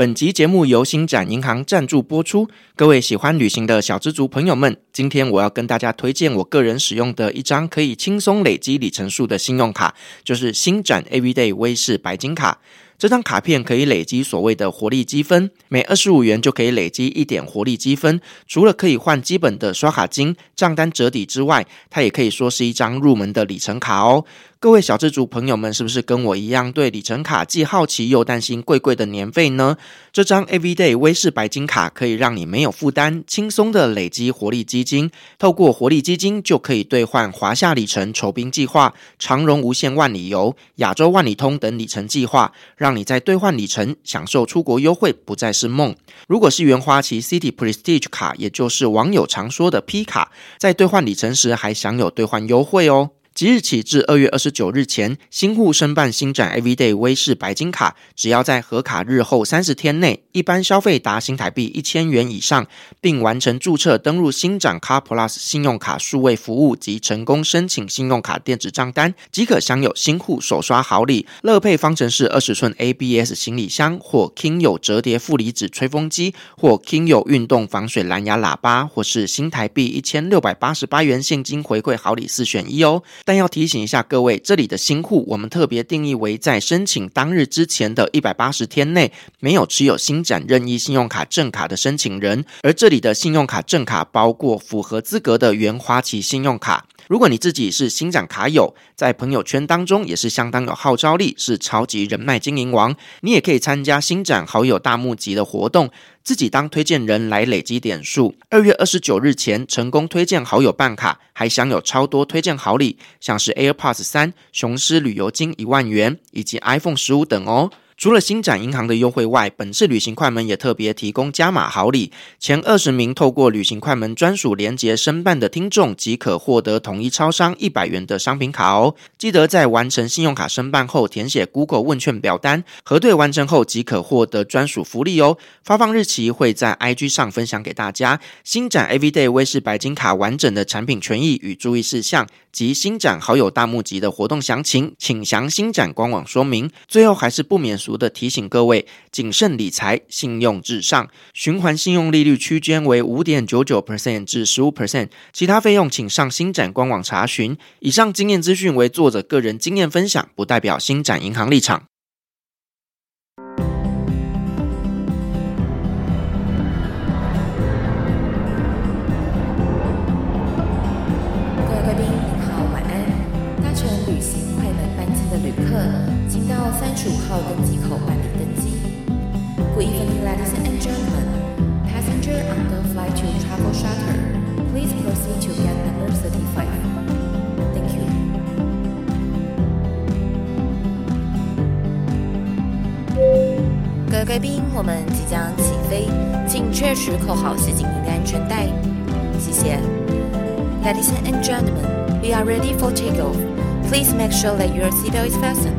本集节目由星展银行赞助播出。各位喜欢旅行的小知足朋友们，今天我要跟大家推荐我个人使用的一张可以轻松累积里程数的信用卡，就是星展 Everyday 威士白金卡。这张卡片可以累积所谓的活力积分，每二十五元就可以累积一点活力积分。除了可以换基本的刷卡金、账单折抵之外，它也可以说是一张入门的里程卡哦。各位小资族朋友们，是不是跟我一样对里程卡既好奇又担心贵贵的年费呢？这张 Everyday 威士白金卡可以让你没有负担，轻松的累积活力基金。透过活力基金就可以兑换华夏里程酬宾计划、长荣无限万里游、亚洲万里通等里程计划，让你在兑换里程享受出国优惠不再是梦。如果是原花旗 City Prestige 卡，也就是网友常说的 P 卡，在兑换里程时还享有兑换优惠哦。即日起至二月二十九日前，新户申办新展 Everyday 威士白金卡，只要在核卡日后三十天内，一般消费达新台币一千元以上，并完成注册登入新展 Car Plus 信用卡数位服务及成功申请信用卡电子账单，即可享有新户首刷好礼，乐配方程式二十寸 ABS 行李箱，或 King 有折叠负离子吹风机，或 King 有运动防水蓝牙喇叭，或是新台币一千六百八十八元现金回馈好礼四选一哦。但要提醒一下各位，这里的新户我们特别定义为在申请当日之前的一百八十天内没有持有新展任意信用卡正卡的申请人，而这里的信用卡正卡包括符合资格的原花旗信用卡。如果你自己是星展卡友，在朋友圈当中也是相当有号召力，是超级人脉经营王，你也可以参加星展好友大募集的活动，自己当推荐人来累积点数。二月二十九日前成功推荐好友办卡，还享有超多推荐好礼，像是 AirPods 三、雄狮旅游金一万元以及 iPhone 十五等哦。除了星展银行的优惠外，本次旅行快门也特别提供加码好礼，前二十名透过旅行快门专属连结申办的听众即可获得统一超商一百元的商品卡哦。记得在完成信用卡申办后，填写 Google 问卷表单，核对完成后即可获得专属福利哦。发放日期会在 IG 上分享给大家。星展 Everyday 威士白金卡完整的产品权益与注意事项及星展好友大募集的活动详情，请详星展官网说明。最后还是不免俗。的提醒各位，谨慎理财，信用至上。循环信用利率区间为五点九九 percent 至十五 percent，其他费用请上新展官网查询。以上经验资讯为作者个人经验分享，不代表新展银行立场。贵宾，我们即将起飞，请确实扣好系紧您的安全带。谢谢。Ladies and gentlemen, we are ready for takeoff. Please make sure that your seatbelt is fastened.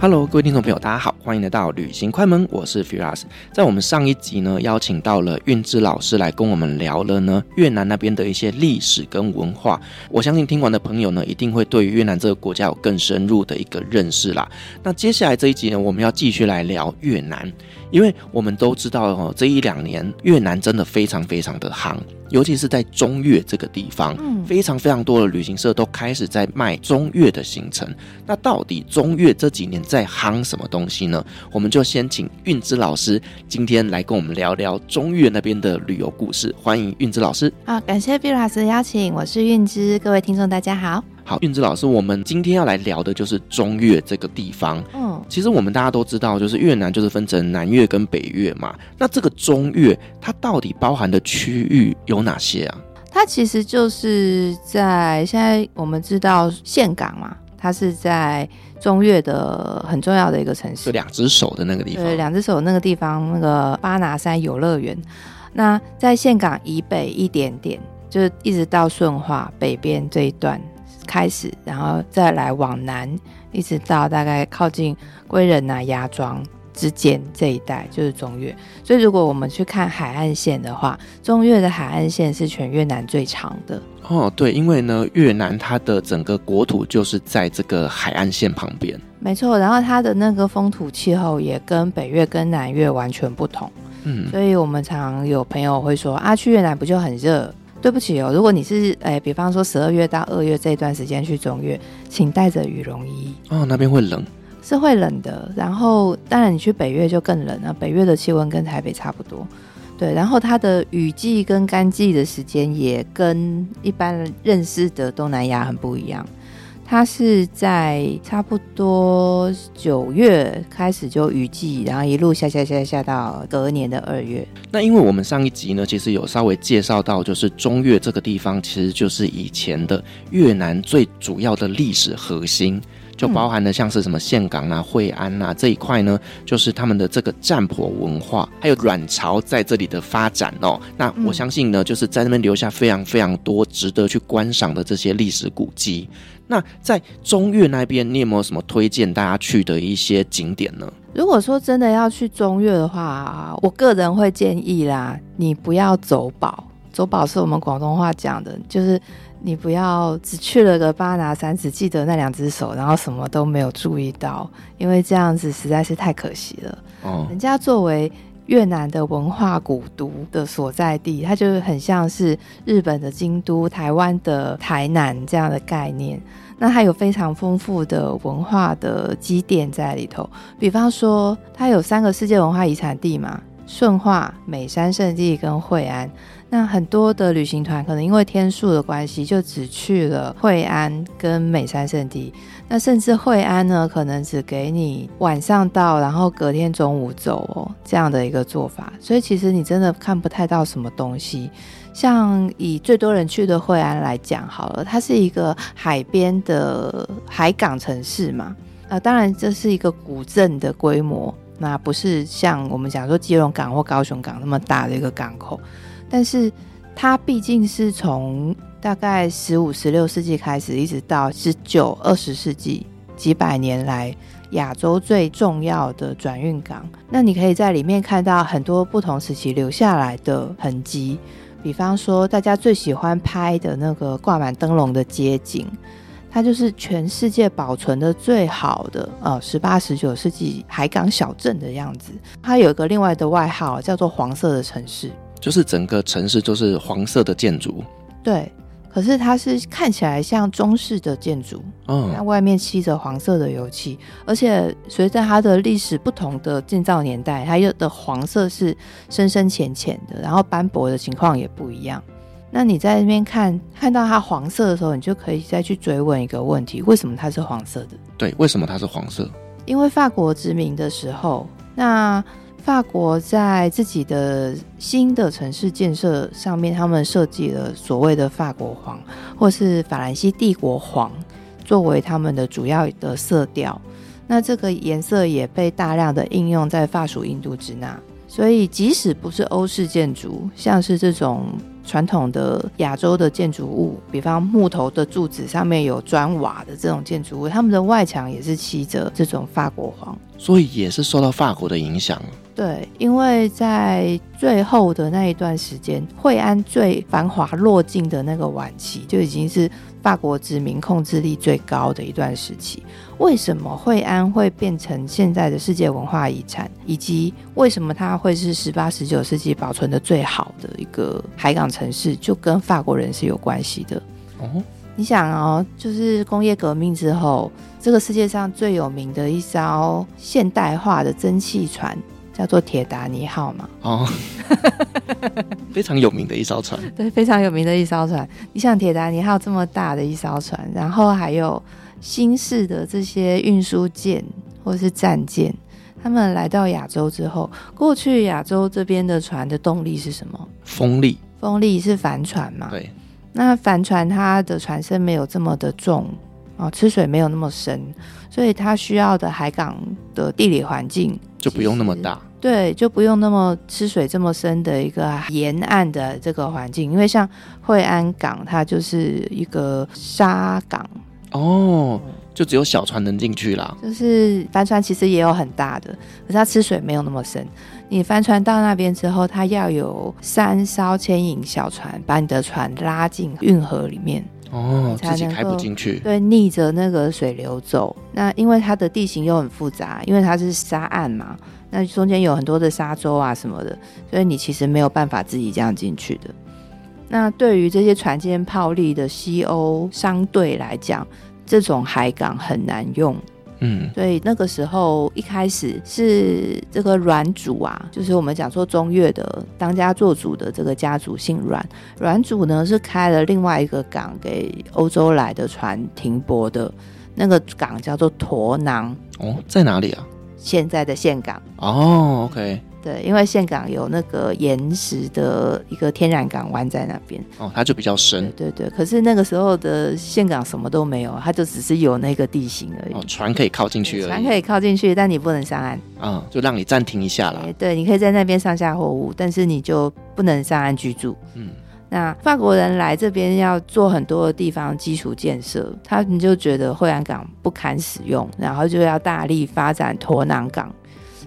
Hello，各位听众朋友，大家好，欢迎来到旅行快门，我是 Firas。在我们上一集呢，邀请到了韵之老师来跟我们聊了呢越南那边的一些历史跟文化。我相信听完的朋友呢，一定会对于越南这个国家有更深入的一个认识啦。那接下来这一集呢，我们要继续来聊越南，因为我们都知道哦，这一两年越南真的非常非常的夯。尤其是在中越这个地方，嗯，非常非常多的旅行社都开始在卖中越的行程。那到底中越这几年在夯什么东西呢？我们就先请韵之老师今天来跟我们聊聊中越那边的旅游故事。欢迎韵之老师。好，感谢 B 老师的邀请，我是韵之，各位听众大家好。好，韵之老师，我们今天要来聊的就是中越这个地方。嗯，其实我们大家都知道，就是越南就是分成南越跟北越嘛。那这个中越，它到底包含的区域有哪些啊？它其实就是在现在我们知道岘港嘛，它是在中越的很重要的一个城市，就两只手的那个地方。对，两只手那个地方，那个巴拿山游乐园。那在岘港以北一点点，就是一直到顺化北边这一段。开始，然后再来往南，一直到大概靠近归仁啊、芽庄之间这一带就是中越。所以如果我们去看海岸线的话，中越的海岸线是全越南最长的。哦，对，因为呢，越南它的整个国土就是在这个海岸线旁边。没错，然后它的那个风土气候也跟北越跟南越完全不同。嗯，所以我们常有朋友会说啊，去越南不就很热？对不起哦，如果你是诶，比方说十二月到二月这段时间去中越，请带着羽绒衣哦，那边会冷，是会冷的。然后当然你去北越就更冷了，北越的气温跟台北差不多，对。然后它的雨季跟干季的时间也跟一般认识的东南亚很不一样。它是在差不多九月开始就雨季，然后一路下下下下到隔年的二月。那因为我们上一集呢，其实有稍微介绍到，就是中越这个地方，其实就是以前的越南最主要的历史核心。就包含了像是什么岘港啊、惠安啊这一块呢，就是他们的这个占婆文化，还有阮朝在这里的发展哦。那我相信呢，就是在那边留下非常非常多值得去观赏的这些历史古迹。那在中越那边，你有没有什么推荐大家去的一些景点呢？如果说真的要去中越的话，我个人会建议啦，你不要走宝。走宝是我们广东话讲的，就是。你不要只去了个巴拿山，只记得那两只手，然后什么都没有注意到，因为这样子实在是太可惜了。哦，人家作为越南的文化古都的所在地，它就是很像是日本的京都、台湾的台南这样的概念。那它有非常丰富的文化的积淀在里头，比方说，它有三个世界文化遗产地嘛，顺化、美山圣地跟惠安。那很多的旅行团可能因为天数的关系，就只去了惠安跟美山圣地。那甚至惠安呢，可能只给你晚上到，然后隔天中午走哦，这样的一个做法。所以其实你真的看不太到什么东西。像以最多人去的惠安来讲好了，它是一个海边的海港城市嘛。呃，当然这是一个古镇的规模，那不是像我们讲说基隆港或高雄港那么大的一个港口。但是它毕竟是从大概十五、十六世纪开始，一直到十九、二十世纪几百年来亚洲最重要的转运港。那你可以在里面看到很多不同时期留下来的痕迹，比方说大家最喜欢拍的那个挂满灯笼的街景，它就是全世界保存的最好的呃十八、十九世纪海港小镇的样子。它有一个另外的外号叫做“黄色的城市”。就是整个城市都是黄色的建筑，对。可是它是看起来像中式的建筑，嗯，它外面漆着黄色的油漆，而且随着它的历史不同的建造年代，它有的黄色是深深浅浅的，然后斑驳的情况也不一样。那你在那边看看到它黄色的时候，你就可以再去追问一个问题：为什么它是黄色的？对，为什么它是黄色？因为法国殖民的时候，那。法国在自己的新的城市建设上面，他们设计了所谓的法国黄，或是法兰西帝国黄，作为他们的主要的色调。那这个颜色也被大量的应用在法属印度支那。所以，即使不是欧式建筑，像是这种传统的亚洲的建筑物，比方木头的柱子上面有砖瓦的这种建筑物，他们的外墙也是漆着这种法国黄，所以也是受到法国的影响。对，因为在最后的那一段时间，惠安最繁华落尽的那个晚期，就已经是法国殖民控制力最高的一段时期。为什么惠安会变成现在的世界文化遗产，以及为什么它会是十八、十九世纪保存的最好的一个海港城市，就跟法国人是有关系的。哦，你想哦，就是工业革命之后，这个世界上最有名的一艘现代化的蒸汽船。叫做铁达尼号嘛？哦，非常有名的一艘船。对，非常有名的一艘船。你像铁达尼号这么大的一艘船，然后还有新式的这些运输舰或是战舰，他们来到亚洲之后，过去亚洲这边的船的动力是什么？风力。风力是帆船嘛？对。那帆船它的船身没有这么的重啊，吃水没有那么深，所以它需要的海港的地理环境就不用那么大。对，就不用那么吃水这么深的一个沿岸的这个环境，因为像惠安港，它就是一个沙港哦，就只有小船能进去啦。就是帆船其实也有很大的，可是它吃水没有那么深。你帆船到那边之后，它要有三艘牵引小船把你的船拉进运河里面。哦，自己开不进去。对，逆着那个水流走。那因为它的地形又很复杂，因为它是沙岸嘛，那中间有很多的沙洲啊什么的，所以你其实没有办法自己这样进去的。那对于这些船坚炮利的西欧商队来讲，这种海港很难用。嗯，所以那个时候一开始是这个阮主啊，就是我们讲说中越的当家做主的这个家族姓阮，阮主呢是开了另外一个港给欧洲来的船停泊的，那个港叫做驼囊。哦，在哪里啊？现在的岘港。哦，OK。对，因为岘港有那个岩石的一个天然港湾在那边，哦，它就比较深。对对对，可是那个时候的岘港什么都没有，它就只是有那个地形而已。哦，船可以靠进去。船可以靠进去，但你不能上岸。啊、嗯，就让你暂停一下了。对，你可以在那边上下货物，但是你就不能上岸居住。嗯，那法国人来这边要做很多的地方基础建设，他们就觉得惠安港不堪使用，然后就要大力发展陀囊港。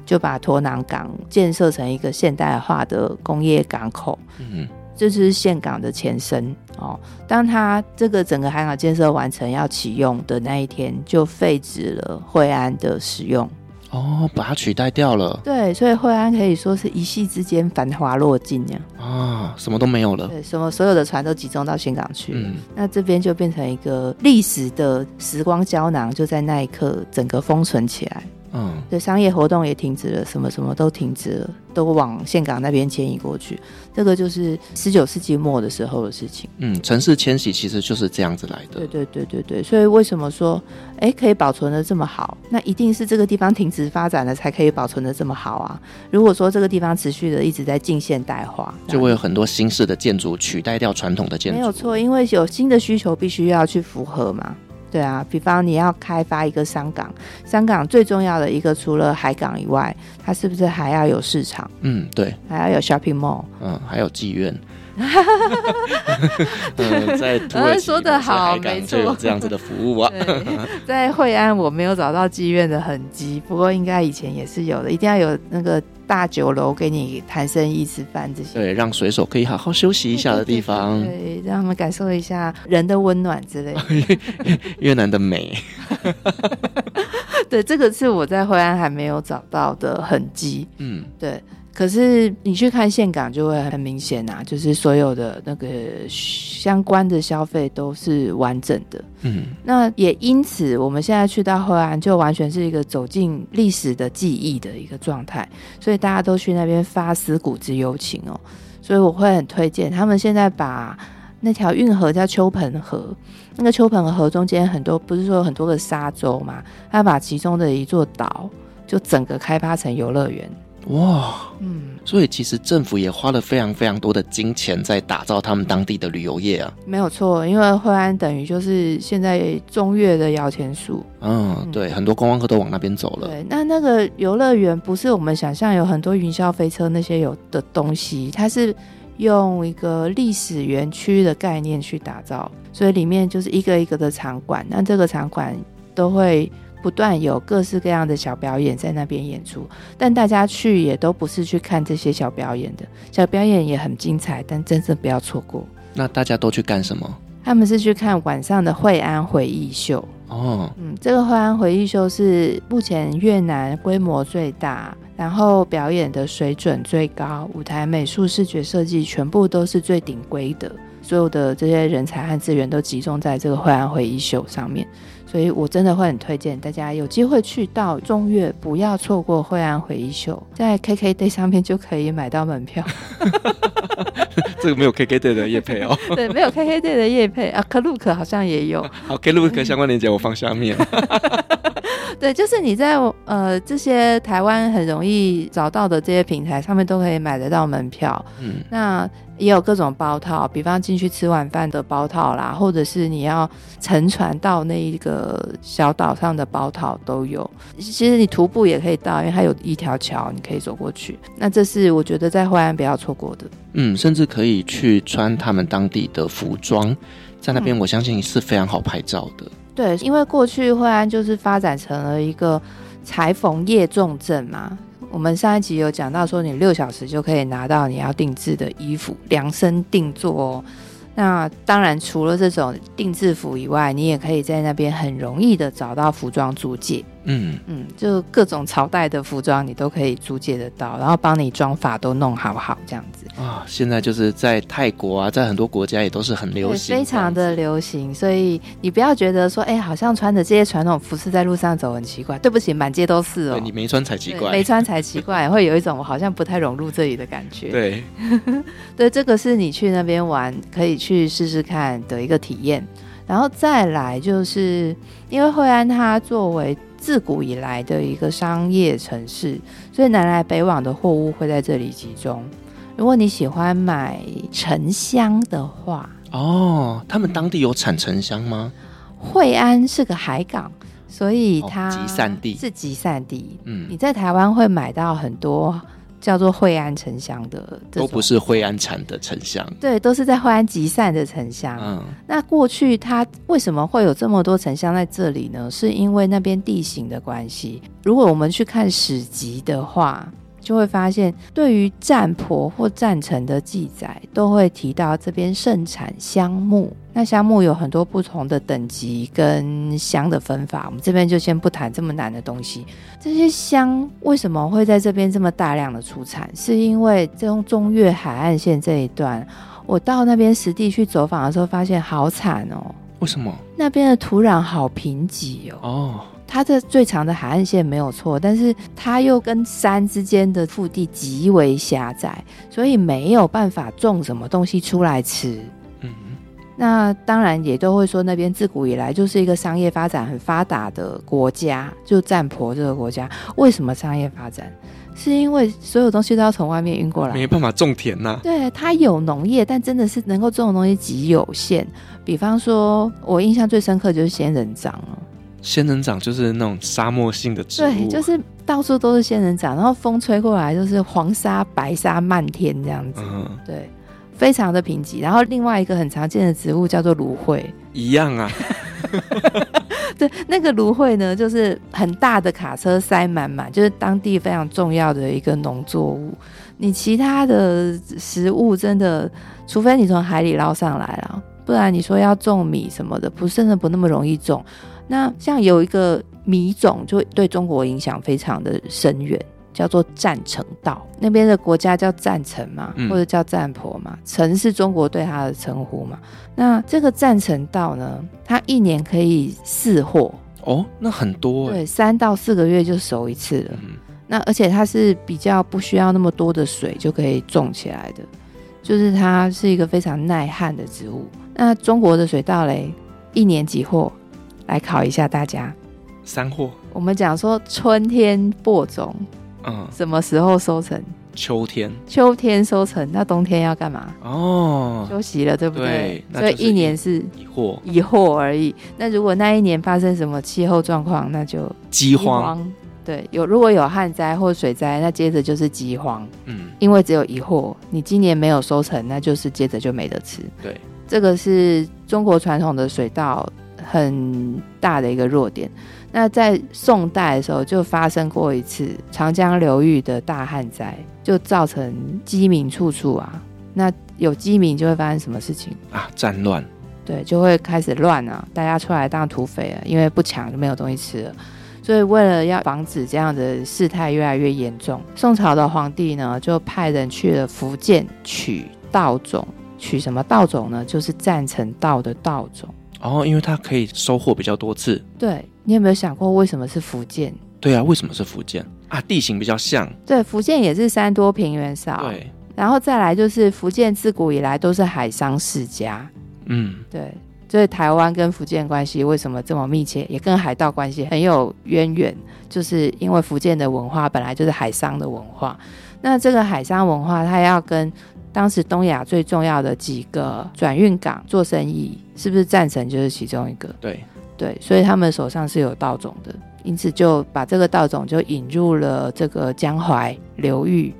就把陀囊港建设成一个现代化的工业港口，嗯，这是峴港的前身哦。当它这个整个海港建设完成要启用的那一天，就废止了惠安的使用。哦，把它取代掉了。对，所以惠安可以说是一夕之间繁华落尽呀。啊，什么都没有了。对，什么所有的船都集中到香港去。嗯，那这边就变成一个历史的时光胶囊，就在那一刻整个封存起来。嗯，对，商业活动也停止了，什么什么都停止了，都往岘港那边迁移过去。这个就是十九世纪末的时候的事情。嗯，城市迁徙其实就是这样子来的。对对对对对，所以为什么说，哎，可以保存的这么好？那一定是这个地方停止发展了，才可以保存的这么好啊。如果说这个地方持续的一直在近现代化，就会有很多新式的建筑取代掉传统的建筑。没有错，因为有新的需求，必须要去符合嘛。对啊，比方你要开发一个商港，商港最重要的一个，除了海港以外，它是不是还要有市场？嗯，对，还要有 shopping mall，嗯，还有妓院。嗯，在土耳其说的好，没错，有这样子的服务啊。在惠安我没有找到妓院的痕迹，不过应该以前也是有的，一定要有那个。大酒楼给你谈生意、吃饭这些，对，让水手可以好好休息一下的地方，对，对，对，对，让他们感受一下人的温暖之类的。越南的美，对，这个是我在惠安还没有找到的痕迹。嗯，对。可是你去看岘港就会很明显啊，就是所有的那个相关的消费都是完整的。嗯，那也因此，我们现在去到惠安就完全是一个走进历史的记忆的一个状态，所以大家都去那边发思古之幽情哦。所以我会很推荐他们现在把那条运河叫秋盆河，那个秋盆河中间很多不是说有很多个沙洲嘛，他把其中的一座岛就整个开发成游乐园。哇，嗯，所以其实政府也花了非常非常多的金钱在打造他们当地的旅游业啊。没有错，因为惠安等于就是现在中越的摇钱树。嗯，嗯对，很多观光客都往那边走了。对，那那个游乐园不是我们想象有很多云霄飞车那些有的东西，它是用一个历史园区的概念去打造，所以里面就是一个一个的场馆，那这个场馆都会。不断有各式各样的小表演在那边演出，但大家去也都不是去看这些小表演的，小表演也很精彩，但真正不要错过。那大家都去干什么？他们是去看晚上的惠安回忆秀。哦，嗯，这个惠安回忆秀是目前越南规模最大，然后表演的水准最高，舞台美术、视觉设计全部都是最顶规的，所有的这些人才和资源都集中在这个惠安回忆秀上面。所以我真的会很推荐大家有机会去到中越，不要错过惠安回忆秀，在 KKday 上面就可以买到门票。这个没有 KKday 的夜配哦。对，没有 KKday 的夜配啊，Klook 好像也有。好，Klook 相关链接我放下面。对，就是你在呃这些台湾很容易找到的这些平台上面都可以买得到门票。嗯，那。也有各种包套，比方进去吃晚饭的包套啦，或者是你要乘船到那一个小岛上的包套都有。其实你徒步也可以到，因为它有一条桥，你可以走过去。那这是我觉得在惠安不要错过的。嗯，甚至可以去穿他们当地的服装，在那边我相信是非常好拍照的。对，因为过去惠安就是发展成了一个裁缝业重镇嘛。我们上一集有讲到说，你六小时就可以拿到你要定制的衣服，量身定做哦。那当然，除了这种定制服以外，你也可以在那边很容易的找到服装租借。嗯嗯，就各种朝代的服装你都可以租借得到，然后帮你装法都弄好好这样子啊。现在就是在泰国啊，在很多国家也都是很流行，非常的流行。所以你不要觉得说，哎、欸，好像穿着这些传统服饰在路上走很奇怪。对不起，满街都是哦。你没穿才奇怪，没穿才奇怪，会有一种我好像不太融入这里的感觉。对，对，这个是你去那边玩可以去试试看的一个体验。然后再来就是因为惠安它作为自古以来的一个商业城市，所以南来北往的货物会在这里集中。如果你喜欢买沉香的话，哦，他们当地有产沉香吗？惠安是个海港，所以它集散地是集散地。嗯，你在台湾会买到很多。叫做惠安沉香的，都不是惠安产的沉香，对，都是在惠安集散的沉香。嗯，那过去它为什么会有这么多沉香在这里呢？是因为那边地形的关系。如果我们去看史籍的话。就会发现，对于占婆或占城的记载，都会提到这边盛产香木。那香木有很多不同的等级跟香的分法，我们这边就先不谈这么难的东西。这些香为什么会在这边这么大量的出产？是因为这种中越海岸线这一段，我到那边实地去走访的时候，发现好惨哦。为什么？那边的土壤好贫瘠哦。哦。它的最长的海岸线没有错，但是它又跟山之间的腹地极为狭窄，所以没有办法种什么东西出来吃。嗯，那当然也都会说那边自古以来就是一个商业发展很发达的国家，就占婆这个国家。为什么商业发展？是因为所有东西都要从外面运过来，没办法种田呐、啊。对，它有农业，但真的是能够种的东西极有限。比方说，我印象最深刻就是仙人掌了。仙人掌就是那种沙漠性的植物，对，就是到处都是仙人掌，然后风吹过来就是黄沙、白沙漫天这样子，嗯，对，非常的贫瘠。然后另外一个很常见的植物叫做芦荟，一样啊，对，那个芦荟呢，就是很大的卡车塞满满，就是当地非常重要的一个农作物。你其他的食物真的，除非你从海里捞上来了，不然你说要种米什么的，不是真的不那么容易种。那像有一个米种，就对中国影响非常的深远，叫做占城稻。那边的国家叫占城嘛，或者叫占婆嘛，城是中国对它的称呼嘛。那这个占城稻呢，它一年可以四获哦，那很多，对，三到四个月就熟一次了。嗯、那而且它是比较不需要那么多的水就可以种起来的，就是它是一个非常耐旱的植物。那中国的水稻嘞，一年几获？来考一下大家，三货。我们讲说春天播种，嗯，什么时候收成？秋天。秋天收成，那冬天要干嘛？哦，休息了，对不对？对，所以一年是一获，一获而已。那如果那一年发生什么气候状况，那就饥荒。对，有如果有旱灾或水灾，那接着就是饥荒。嗯，因为只有一获，你今年没有收成，那就是接着就没得吃。对，这个是中国传统的水稻。很大的一个弱点。那在宋代的时候，就发生过一次长江流域的大旱灾，就造成饥民处处啊。那有饥民就会发生什么事情啊？战乱。对，就会开始乱啊，大家出来当土匪了，因为不抢就没有东西吃了。所以为了要防止这样的事态越来越严重，宋朝的皇帝呢，就派人去了福建取稻种，取什么稻种呢？就是赞成稻的稻种。哦，因为它可以收获比较多次。对，你有没有想过为什么是福建？对啊，为什么是福建啊？地形比较像。对，福建也是山多平原少。对，然后再来就是福建自古以来都是海商世家。嗯，对，所以台湾跟福建关系为什么这么密切，也跟海盗关系很有渊源，就是因为福建的文化本来就是海商的文化。那这个海商文化，它要跟当时东亚最重要的几个转运港做生意，是不是占城就是其中一个？对对，所以他们手上是有稻种的，因此就把这个稻种就引入了这个江淮流域。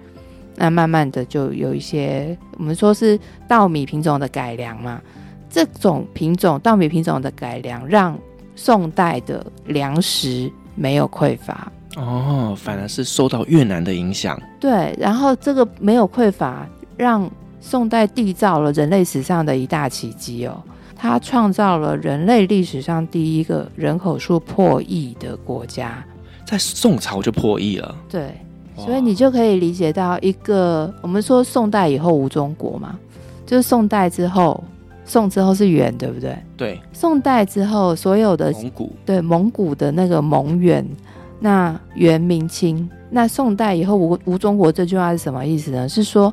那慢慢的就有一些我们说是稻米品种的改良嘛，这种品种稻米品种的改良，让宋代的粮食没有匮乏。哦，反而是受到越南的影响。对，然后这个没有匮乏，让宋代缔造了人类史上的一大奇迹哦。它创造了人类历史上第一个人口数破亿的国家，在宋朝就破亿了。对，所以你就可以理解到一个，我们说宋代以后无中国嘛，就是宋代之后，宋之后是元，对不对？对，宋代之后所有的蒙古，对蒙古的那个蒙元。那元明清，那宋代以后无无中国这句话是什么意思呢？是说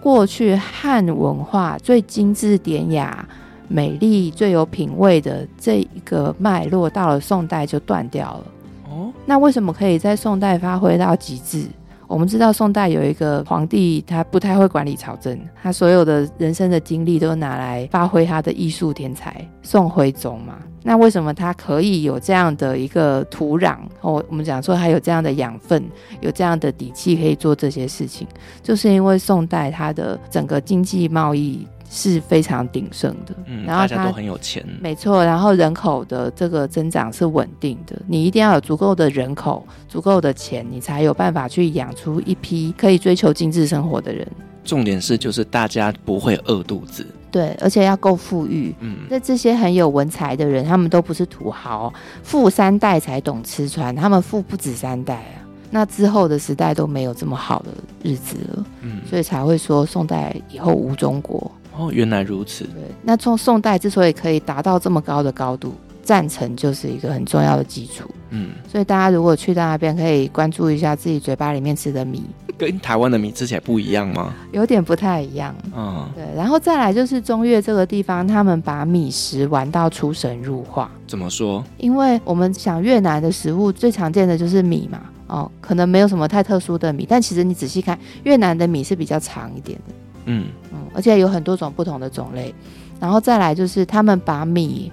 过去汉文化最精致典雅、美丽、最有品味的这一个脉络，到了宋代就断掉了。哦，那为什么可以在宋代发挥到极致？我们知道宋代有一个皇帝，他不太会管理朝政，他所有的人生的精力都拿来发挥他的艺术天才，宋徽宗嘛。那为什么他可以有这样的一个土壤？哦，我们讲说他有这样的养分，有这样的底气可以做这些事情，就是因为宋代它的整个经济贸易是非常鼎盛的，嗯，然后大家都很有钱，没错。然后人口的这个增长是稳定的，你一定要有足够的人口、足够的钱，你才有办法去养出一批可以追求精致生活的人。重点是，就是大家不会饿肚子。对，而且要够富裕。嗯，那这些很有文采的人，他们都不是土豪，富三代才懂吃穿，他们富不止三代啊。那之后的时代都没有这么好的日子了。嗯，所以才会说宋代以后无中国。哦，原来如此。对，那从宋代之所以可以达到这么高的高度，赞成就是一个很重要的基础。嗯，所以大家如果去到那边，可以关注一下自己嘴巴里面吃的米。跟台湾的米吃起来不一样吗？有点不太一样。嗯，对。然后再来就是中越这个地方，他们把米食玩到出神入化。怎么说？因为我们想越南的食物最常见的就是米嘛。哦，可能没有什么太特殊的米，但其实你仔细看，越南的米是比较长一点的。嗯嗯，而且有很多种不同的种类。然后再来就是他们把米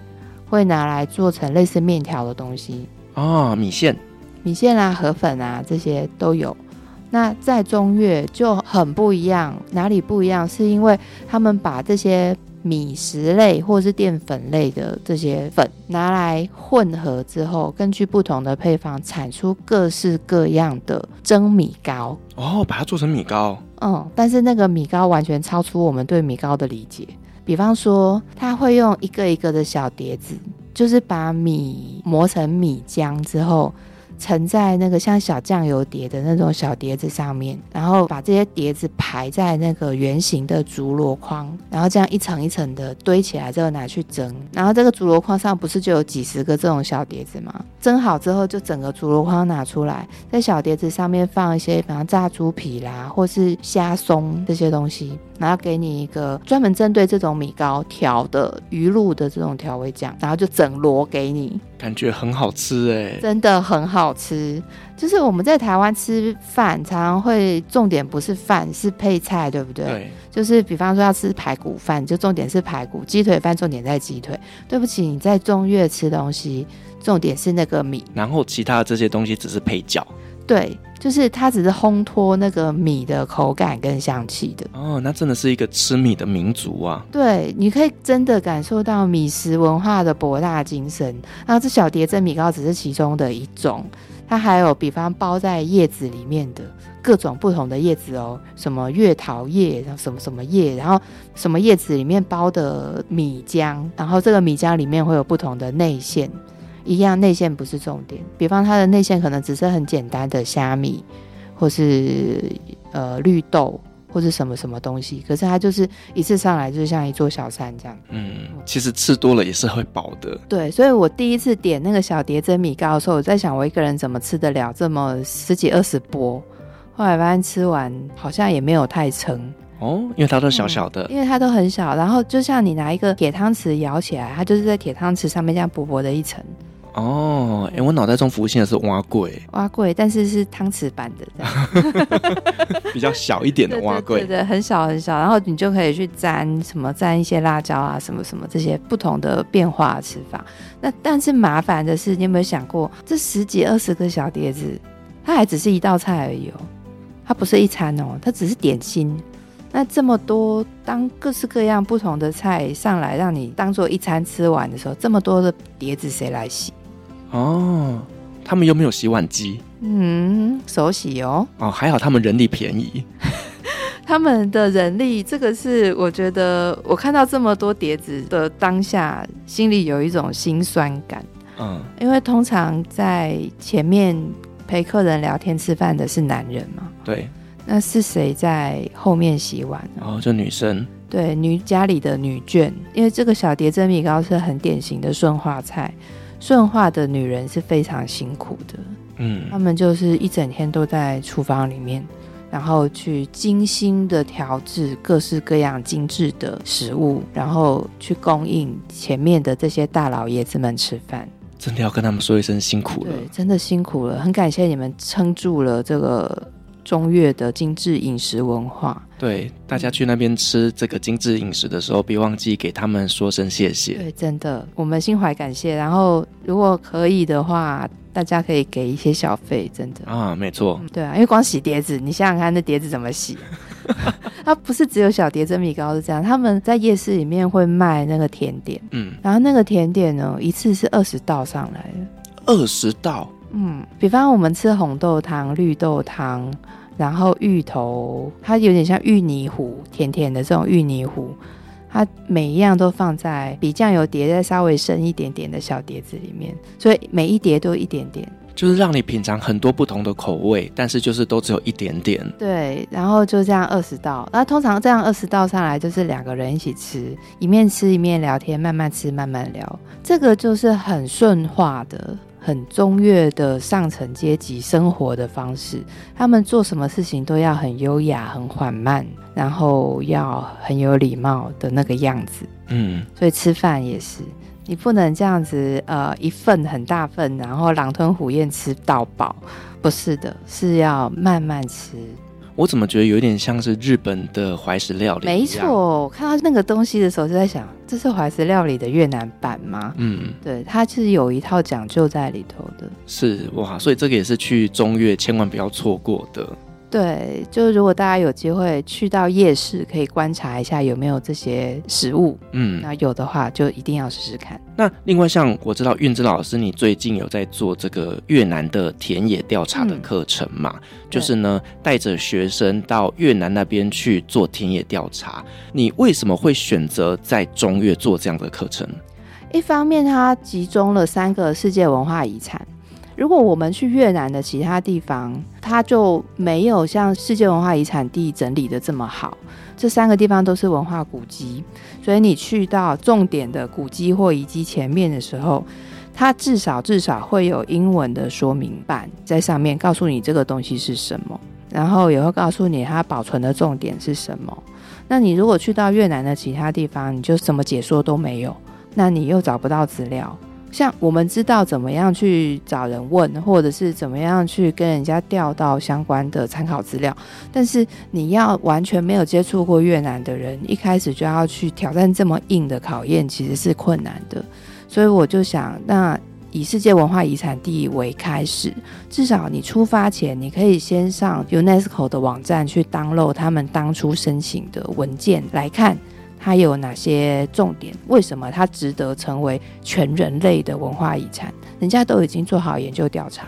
会拿来做成类似面条的东西。哦，米线、米线啊，河粉啊，这些都有。那在中越就很不一样，哪里不一样？是因为他们把这些米食类或是淀粉类的这些粉拿来混合之后，根据不同的配方产出各式各样的蒸米糕。哦，把它做成米糕。嗯，但是那个米糕完全超出我们对米糕的理解。比方说，他会用一个一个的小碟子，就是把米磨成米浆之后。盛在那个像小酱油碟的那种小碟子上面，然后把这些碟子排在那个圆形的竹箩筐，然后这样一层一层的堆起来之后拿去蒸，然后这个竹箩筐上不是就有几十个这种小碟子吗？蒸好之后就整个竹箩筐拿出来，在小碟子上面放一些，比方炸猪皮啦，或是虾松这些东西，然后给你一个专门针对这种米糕调的鱼露的这种调味酱，然后就整箩给你。感觉很好吃哎，真的很好吃。就是我们在台湾吃饭，常常会重点不是饭，是配菜，对不对？对。就是比方说要吃排骨饭，就重点是排骨；鸡腿饭重点在鸡腿。对不起，你在中越吃东西，重点是那个米，然后其他的这些东西只是配角。对。就是它只是烘托那个米的口感跟香气的哦，那真的是一个吃米的民族啊！对，你可以真的感受到米食文化的博大精深。然后这小碟蒸米糕只是其中的一种，它还有比方包在叶子里面的各种不同的叶子哦，什么月桃叶，然后什么什么叶，然后什么叶子里面包的米浆，然后这个米浆里面会有不同的内馅。一样，内馅不是重点。比方它的内馅可能只是很简单的虾米，或是呃绿豆，或是什么什么东西。可是它就是一次上来就是像一座小山这样。嗯，其实吃多了也是会饱的。对，所以我第一次点那个小碟蒸米糕的时候，我在想我一个人怎么吃得了这么十几二十波。后来发现吃完好像也没有太撑哦，因为它都小小的，嗯，因为它都很小。然后就像你拿一个铁汤匙舀起来，它就是在铁汤匙上面这样薄薄的一层。哦，哎、欸，我脑袋中浮现的是碗粿，碗粿，但是是汤匙版的，比较小一点的碗粿，对对，很小很小，然后你就可以去沾什么，沾一些辣椒啊，什么什么这些不同的变化的吃法。那但是麻烦的是，你有没有想过，这十几二十个小碟子，它还只是一道菜而已哦，它不是一餐哦，它只是点心。那这么多，当各式各样不同的菜上来，让你当做一餐吃完的时候，这么多的碟子谁来洗？哦，他们又没有洗碗机？嗯，手洗哦。哦，还好他们人力便宜。他们的人力，这个是我觉得我看到这么多碟子的当下，心里有一种心酸感。嗯，因为通常在前面陪客人聊天吃饭的是男人嘛。对。那是谁在后面洗碗？哦，就女生。对，女家里的女眷，因为这个小碟蒸米糕是很典型的顺化菜，顺化的女人是非常辛苦的。嗯，他们就是一整天都在厨房里面。然后去精心的调制各式各样精致的食物，然后去供应前面的这些大老爷子们吃饭。真的要跟他们说一声辛苦了。对，真的辛苦了，很感谢你们撑住了这个中越的精致饮食文化。对，大家去那边吃这个精致饮食的时候，别忘记给他们说声谢谢。对，真的，我们心怀感谢。然后，如果可以的话。大家可以给一些小费，真的啊，没错、嗯，对啊，因为光洗碟子，你想想看，那碟子怎么洗？它 不是只有小碟蒸米糕是这样，他们在夜市里面会卖那个甜点，嗯，然后那个甜点呢，一次是二十道上来的，二十道，嗯，比方我们吃红豆汤、绿豆汤，然后芋头，它有点像芋泥糊，甜甜的这种芋泥糊。它每一样都放在比酱油碟再稍微深一点点的小碟子里面，所以每一碟都一点点，就是让你品尝很多不同的口味，但是就是都只有一点点。对，然后就这样二十道，那通常这样二十道上来就是两个人一起吃，一面吃一面聊天，慢慢吃慢慢聊，这个就是很顺化的。很中越的上层阶级生活的方式，他们做什么事情都要很优雅、很缓慢，然后要很有礼貌的那个样子。嗯，所以吃饭也是，你不能这样子，呃，一份很大份，然后狼吞虎咽吃到饱，不是的，是要慢慢吃。我怎么觉得有点像是日本的怀石料理？没错，我看到那个东西的时候就在想，这是怀石料理的越南版吗？嗯，对，它是有一套讲究在里头的。是哇，所以这个也是去中越千万不要错过的。对，就是如果大家有机会去到夜市，可以观察一下有没有这些食物。嗯，那有的话就一定要试试看。那另外，像我知道韵之老师，你最近有在做这个越南的田野调查的课程嘛？嗯、就是呢，带着学生到越南那边去做田野调查。你为什么会选择在中越做这样的课程？一方面，它集中了三个世界文化遗产。如果我们去越南的其他地方，它就没有像世界文化遗产地整理得这么好。这三个地方都是文化古迹，所以你去到重点的古迹或遗迹前面的时候，它至少至少会有英文的说明板在上面，告诉你这个东西是什么，然后也会告诉你它保存的重点是什么。那你如果去到越南的其他地方，你就什么解说都没有，那你又找不到资料。像我们知道怎么样去找人问，或者是怎么样去跟人家调到相关的参考资料，但是你要完全没有接触过越南的人，一开始就要去挑战这么硬的考验，其实是困难的。所以我就想，那以世界文化遗产地为开始，至少你出发前，你可以先上 UNESCO 的网站去 download 他们当初申请的文件来看。它有哪些重点？为什么它值得成为全人类的文化遗产？人家都已经做好研究调查，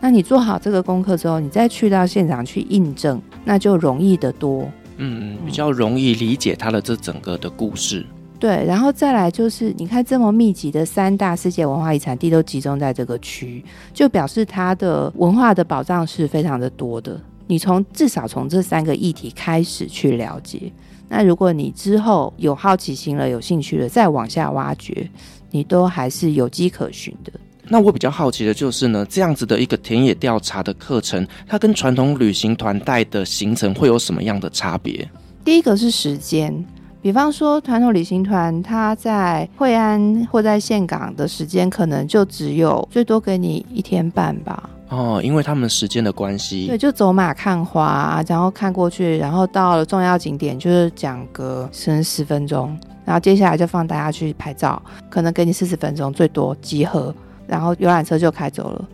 那你做好这个功课之后，你再去到现场去印证，那就容易得多。嗯嗯，比较容易理解它的这整个的故事。对，然后再来就是，你看这么密集的三大世界文化遗产地都集中在这个区，就表示它的文化的宝藏是非常的多的。你从至少从这三个议题开始去了解。那如果你之后有好奇心了，有兴趣了，再往下挖掘，你都还是有迹可循的。那我比较好奇的就是呢，这样子的一个田野调查的课程，它跟传统旅行团带的行程会有什么样的差别？第一个是时间，比方说传统旅行团，它在惠安或在岘港的时间，可能就只有最多给你一天半吧。哦，因为他们时间的关系，对，就走马看花，然后看过去，然后到了重要景点，就是讲个十十分钟，然后接下来就放大家去拍照，可能给你四十分钟最多集合，然后游览车就开走了，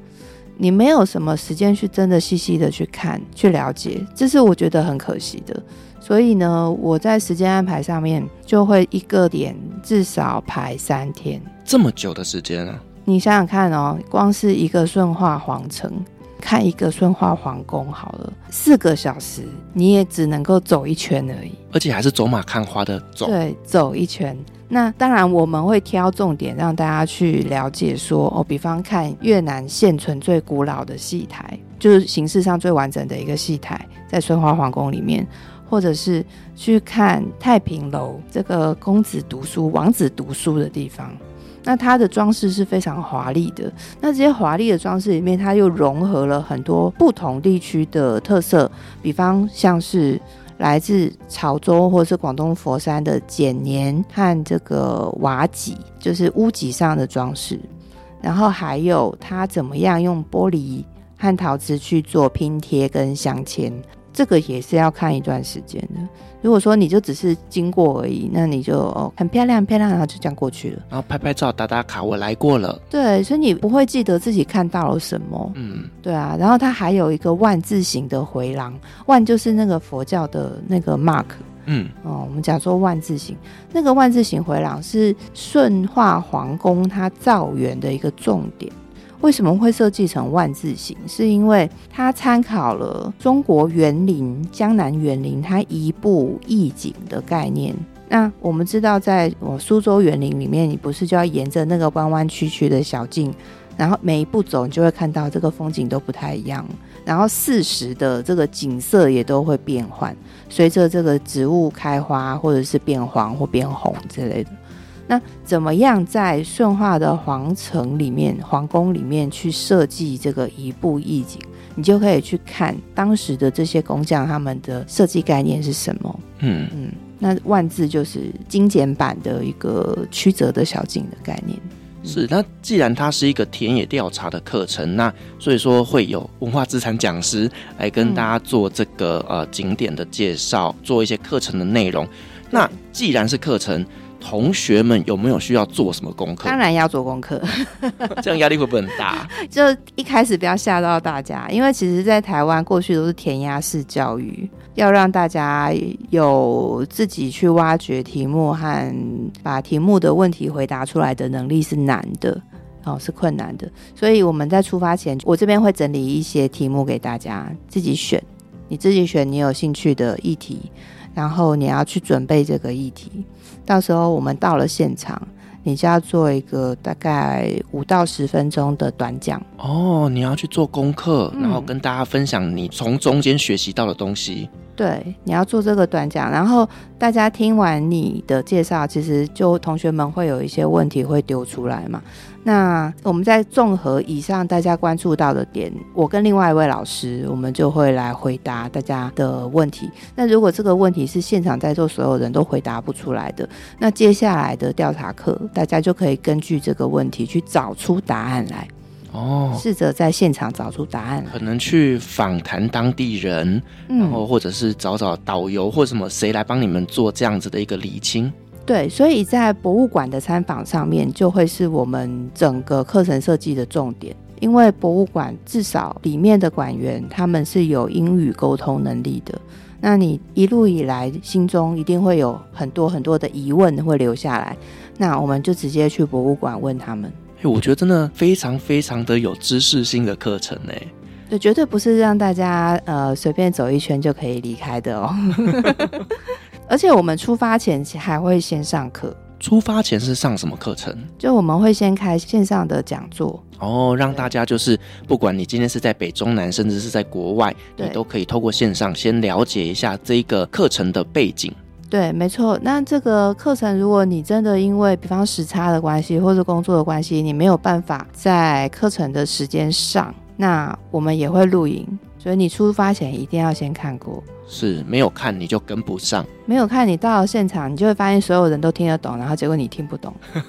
你没有什么时间去真的细细的去看去了解，这是我觉得很可惜的。所以呢，我在时间安排上面就会一个点至少排三天，这么久的时间啊！你想想看哦，光是一个顺化皇城，看一个顺化皇宫好了，四个小时你也只能够走一圈而已，而且还是走马看花的走。对，走一圈。那当然我们会挑重点让大家去了解说哦，比方看越南现存最古老的戏台，就是形式上最完整的一个戏台，在顺化皇宫里面，或者是去看太平楼这个公子读书、王子读书的地方。那它的装饰是非常华丽的。那这些华丽的装饰里面，它又融合了很多不同地区的特色，比方像是来自潮州或是广东佛山的剪黏和这个瓦脊，就是屋脊上的装饰。然后还有它怎么样用玻璃和陶瓷去做拼贴跟镶嵌。这个也是要看一段时间的。如果说你就只是经过而已，那你就哦很漂亮很漂亮，然后就这样过去了，然后拍拍照打打卡，我来过了。对，所以你不会记得自己看到了什么。嗯，对啊。然后它还有一个万字形的回廊，万就是那个佛教的那个 mark。嗯，哦，我们讲说万字形，那个万字形回廊是顺化皇宫它造园的一个重点。为什么会设计成万字形？是因为它参考了中国园林、江南园林它一步一景的概念。那我们知道，在我苏州园林里面，你不是就要沿着那个弯弯曲曲的小径，然后每一步走，你就会看到这个风景都不太一样，然后四时的这个景色也都会变换，随着这个植物开花，或者是变黄或变红之类的。那怎么样在顺化的皇城里面、皇宫里面去设计这个一步一景？你就可以去看当时的这些工匠他们的设计概念是什么。嗯嗯，那万字就是精简版的一个曲折的小径的概念。是，那既然它是一个田野调查的课程，那所以说会有文化资产讲师来跟大家做这个、嗯、呃景点的介绍，做一些课程的内容。那既然是课程。同学们有没有需要做什么功课？当然要做功课，这样压力会不会很大？就一开始不要吓到大家，因为其实，在台湾过去都是填鸭式教育，要让大家有自己去挖掘题目和把题目的问题回答出来的能力是难的，哦，是困难的。所以我们在出发前，我这边会整理一些题目给大家自己选，你自己选你有兴趣的议题，然后你要去准备这个议题。到时候我们到了现场，你就要做一个大概五到十分钟的短讲哦。你要去做功课，然后跟大家分享你从中间学习到的东西。对，你要做这个短讲，然后大家听完你的介绍，其实就同学们会有一些问题会丢出来嘛。那我们在综合以上大家关注到的点，我跟另外一位老师，我们就会来回答大家的问题。那如果这个问题是现场在座所有人都回答不出来的，那接下来的调查课，大家就可以根据这个问题去找出答案来。哦，试着在现场找出答案，可能去访谈当地人，嗯，然后或者是找找导游或什么谁来帮你们做这样子的一个厘清。对，所以在博物馆的参访上面，就会是我们整个课程设计的重点，因为博物馆至少里面的馆员他们是有英语沟通能力的，那你一路以来心中一定会有很多很多的疑问会留下来，那我们就直接去博物馆问他们。我觉得真的非常非常的有知识性的课程呢，对，绝对不是让大家呃随便走一圈就可以离开的哦。而且我们出发前还会先上课。出发前是上什么课程？就我们会先开线上的讲座哦，让大家就是不管你今天是在北中南，甚至是在国外，你都可以透过线上先了解一下这一个课程的背景。对，没错。那这个课程，如果你真的因为比方时差的关系，或者工作的关系，你没有办法在课程的时间上，那我们也会录影。所以你出发前一定要先看过。是，没有看你就跟不上。没有看你到了现场，你就会发现所有人都听得懂，然后结果你听不懂，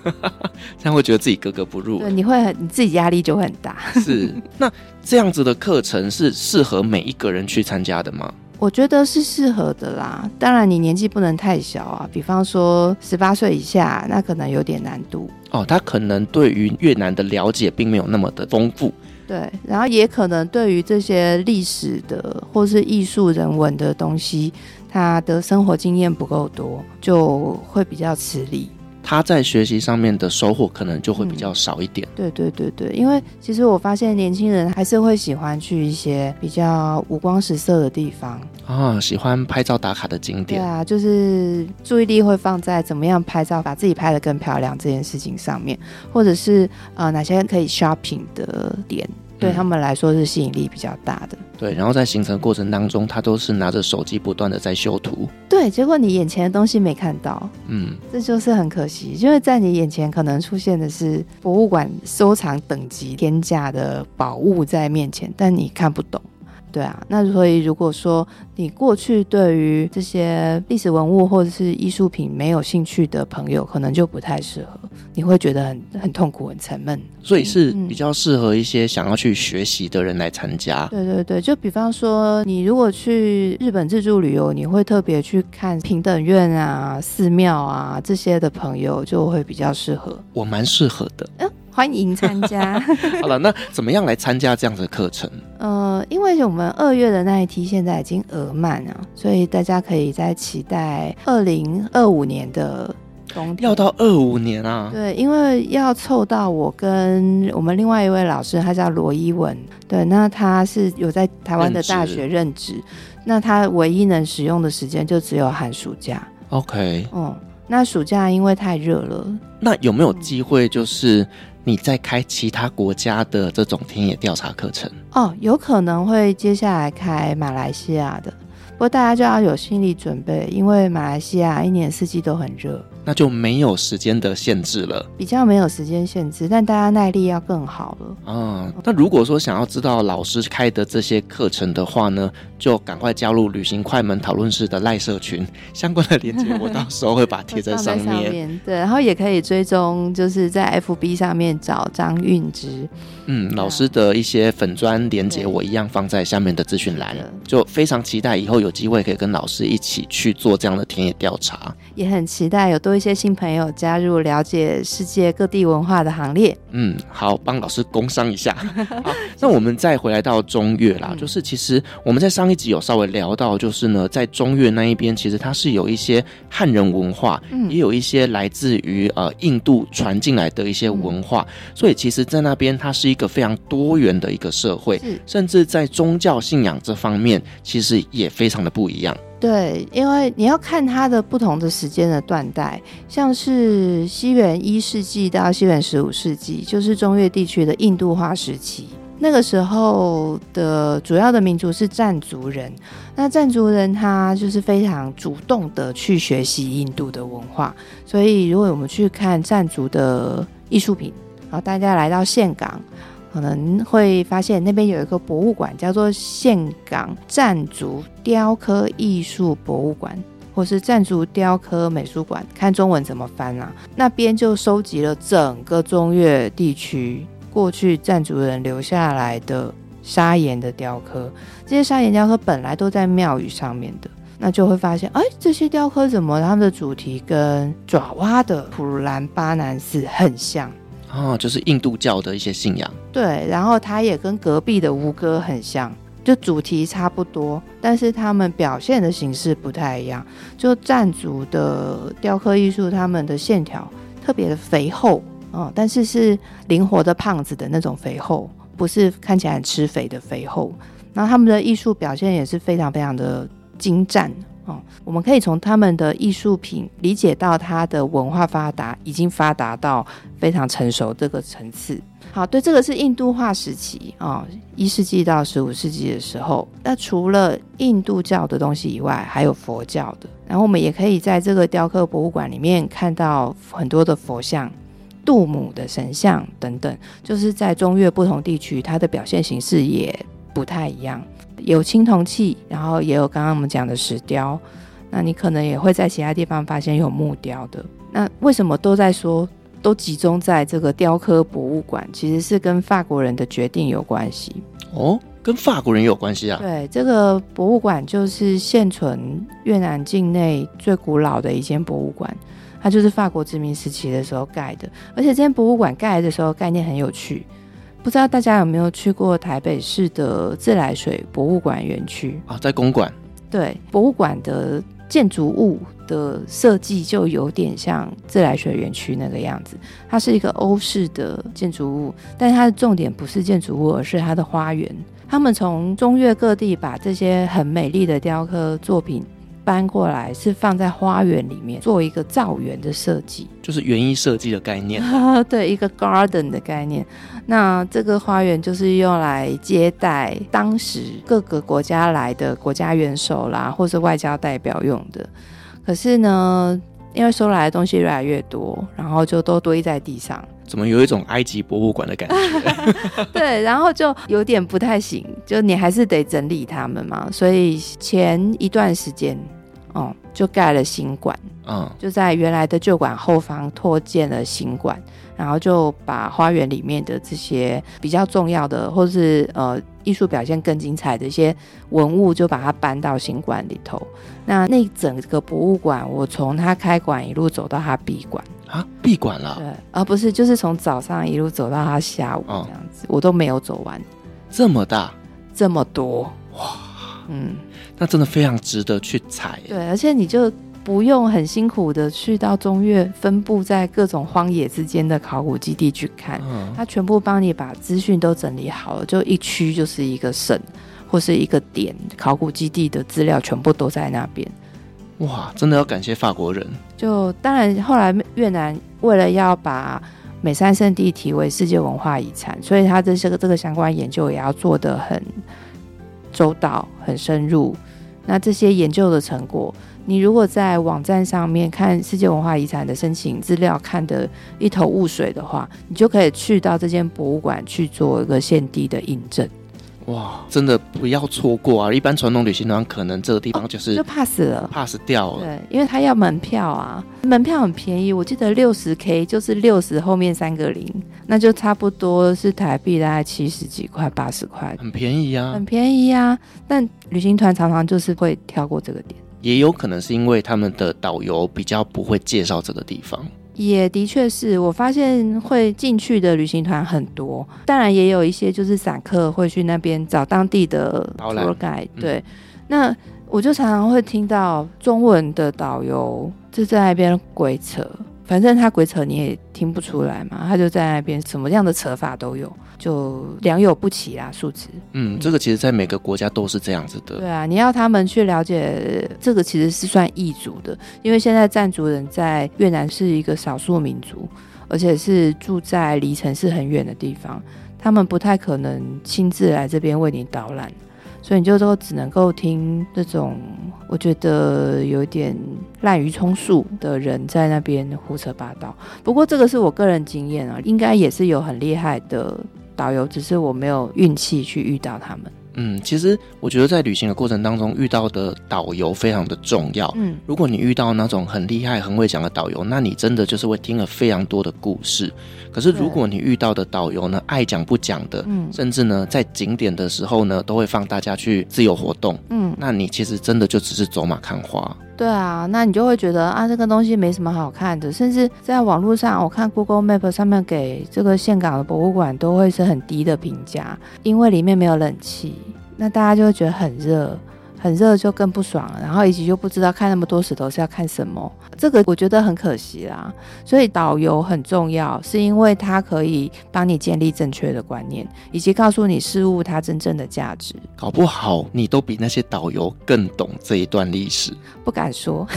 这样会觉得自己格格不入。对，你会很，你自己压力就会很大。是，那 这样子的课程是适合每一个人去参加的吗？我觉得是适合的啦，当然你年纪不能太小啊，比方说十八岁以下，那可能有点难度哦。他可能对于越南的了解并没有那么的丰富，对，然后也可能对于这些历史的或是艺术人文的东西，他的生活经验不够多，就会比较吃力。他在学习上面的收获可能就会比较少一点。嗯。对对对对，因为其实我发现年轻人还是会喜欢去一些比较五光十色的地方啊，喜欢拍照打卡的景点。对啊，就是注意力会放在怎么样拍照，把自己拍得更漂亮这件事情上面，或者是呃哪些可以 shopping 的点。对他们来说是吸引力比较大的。对，然后在行程过程当中，他都是拿着手机不断的在修图。对，结果你眼前的东西没看到，嗯，这就是很可惜，因为在你眼前可能出现的是博物馆收藏等级天价的宝物在面前，但你看不懂。对啊，那所以如果说你过去对于这些历史文物或者是艺术品没有兴趣的朋友，可能就不太适合，你会觉得很很痛苦、很沉闷。所以是比较适合一些想要去学习的人来参加。对对对，就比方说，你如果去日本自助旅游，你会特别去看平等院啊、寺庙啊这些的朋友，就会比较适合。我蛮适合的。嗯欢迎参加。好了，那怎么样来参加这样的课程？呃，因为我们二月的那一期现在已经额满了，所以大家可以再期待二零二五年的冬天。要到二五年啊？对，因为要凑到我跟我们另外一位老师，他叫罗一文。对，那他是有在台湾的大学任职，那他唯一能使用的时间就只有寒暑假。OK。嗯，那暑假因为太热了，那有没有机会就是？你在开其他国家的这种田野调查课程哦，有可能会接下来开马来西亚的，不过大家就要有心理准备，因为马来西亚一年四季都很热。那就没有时间的限制了，比较没有时间限制，但大家耐力要更好了。嗯，那如果说想要知道老师开的这些课程的话呢，就赶快加入旅行快门讨论室的赖社群，相关的链接我到时候会把它贴在 上面。上面对，然后也可以追踪，就是在 FB 上面找张韵芝。嗯，老师的一些粉砖连接我一样放在下面的资讯栏，就非常期待以后有机会可以跟老师一起去做这样的田野调查，也很期待有多。一些新朋友加入了解世界各地文化的行列。嗯，好，帮老师工商一下。好，那我们再回来到中越啦，嗯、就是其实我们在上一集有稍微聊到，就是呢，在中越那一边，其实它是有一些汉人文化，嗯、也有一些来自于呃印度传进来的一些文化，嗯、所以其实，在那边它是一个非常多元的一个社会，甚至在宗教信仰这方面，其实也非常的不一样。对，因为你要看它的不同的时间的断代，像是西元一世纪到西元十五世纪，就是中越地区的印度化时期。那个时候的主要的民族是藏族人，那藏族人他就是非常主动的去学习印度的文化，所以如果我们去看藏族的艺术品，好，大家来到岘港。可能会发现那边有一个博物馆，叫做岘港赞族雕刻艺术博物馆，或是赞族雕刻美术馆，看中文怎么翻啊？那边就收集了整个中越地区过去赞族人留下来的砂岩的雕刻，这些砂岩雕刻本来都在庙宇上面的，那就会发现，哎，这些雕刻怎么他们的主题跟爪哇的普兰巴南寺很像？哦，就是印度教的一些信仰。对，然后它也跟隔壁的吴哥很像，就主题差不多，但是他们表现的形式不太一样。就藏族的雕刻艺术，他们的线条特别的肥厚，哦，但是是灵活的胖子的那种肥厚，不是看起来很吃肥的肥厚。那他们的艺术表现也是非常非常的精湛。哦，我们可以从他们的艺术品理解到他的文化发达已经发达到非常成熟这个层次。好，对，这个是印度化时期啊，一、世纪到十五世纪的时候。那除了印度教的东西以外，还有佛教的。然后我们也可以在这个雕刻博物馆里面看到很多的佛像、杜母的神像等等，就是在中越不同地区，它的表现形式也不太一样。有青铜器，然后也有刚刚我们讲的石雕，那你可能也会在其他地方发现有木雕的。那为什么都在说都集中在这个雕刻博物馆？其实是跟法国人的决定有关系哦，跟法国人有关系啊？对，这个博物馆就是现存越南境内最古老的一间博物馆，它就是法国殖民时期的时候盖的，而且这间博物馆盖的时候概念很有趣。不知道大家有没有去过台北市的自来水博物馆园区啊？在公馆。对，博物馆的建筑物的设计就有点像自来水园区那个样子，它是一个欧式的建筑物，但它的重点不是建筑物，而是它的花园。他们从中越各地把这些很美丽的雕刻作品搬过来，是放在花园里面做一个造园的设计，就是园艺设计的概念。对，一个 garden 的概念。那这个花园就是用来接待当时各个国家来的国家元首啦，或是外交代表用的。可是呢，因为收来的东西越来越多，然后就都堆在地上。怎么有一种埃及博物馆的感觉？对，然后就有点不太行，就你还是得整理它们嘛。所以前一段时间，哦，就盖了新馆，嗯，就在原来的旧馆后方拓建了新馆，然后就把花园里面的这些比较重要的，或是呃艺术表现更精彩的一些文物，就把它搬到新馆里头。那那整个博物馆，我从它开馆一路走到它闭馆。啊，闭馆了？对，而不是就是从早上一路走到它下午这样子，哦，我都没有走完。这么大，这么多，哇，嗯，那真的非常值得去踩。对，而且你就不用很辛苦的去到中越分布在各种荒野之间的考古基地去看，嗯，他全部帮你把资讯都整理好了，就一区就是一个省或是一个点，考古基地的资料全部都在那边。哇，真的要感谢法国人。就当然，后来越南为了要把美山圣地提为世界文化遗产，所以他这些个这个相关研究也要做得很周到、很深入。那这些研究的成果，你如果在网站上面看世界文化遗产的申请资料看得一头雾水的话，你就可以去到这间博物馆去做一个现地的印证。哇，真的不要错过啊！一般传统旅行团可能这个地方就是、哦、就 pass 了，pass 掉了。对，因为他要门票啊，门票很便宜，我记得六十 K 就是六十后面三个零，那就差不多是台币大概七十几块、八十块，很便宜啊，很便宜啊。但旅行团常常就是会跳过这个点，也有可能是因为他们的导游比较不会介绍这个地方。也的确是我发现会进去的旅行团很多，当然也有一些就是散客会去那边找当地的 tour guide。对，那我就常常会听到中文的导游就在那边鬼扯。反正他鬼扯你也听不出来嘛，他就在那边什么样的扯法都有，就良莠不齐啦，数值。嗯，这个其实在每个国家都是这样子的。对啊，你要他们去了解这个，其实是算异族的，因为现在藏族人在越南是一个少数民族，而且是住在离城市很远的地方，他们不太可能亲自来这边为你导览。所以你就都只能够听这种，我觉得有点滥竽充数的人在那边胡扯八道。不过这个是我个人经验啊，应该也是有很厉害的导游，只是我没有运气去遇到他们。嗯，其实我觉得在旅行的过程当中遇到的导游非常的重要。嗯，如果你遇到那种很厉害、很会讲的导游，那你真的就是会听了非常多的故事。可是如果你遇到的导游呢，爱讲不讲的，嗯，甚至呢在景点的时候呢，都会放大家去自由活动，嗯，那你其实真的就只是走马看花。对啊，那你就会觉得啊，这个东西没什么好看的，甚至在网络上，我看 Google Map 上面给这个岘港的博物馆都会是很低的评价，因为里面没有冷气，那大家就会觉得很热。很热就更不爽了，然后以及就不知道看那么多石头是要看什么，这个我觉得很可惜啦。所以导游很重要，是因为他可以帮你建立正确的观念，以及告诉你事物它真正的价值。搞不好你都比那些导游更懂这一段历史。不敢说。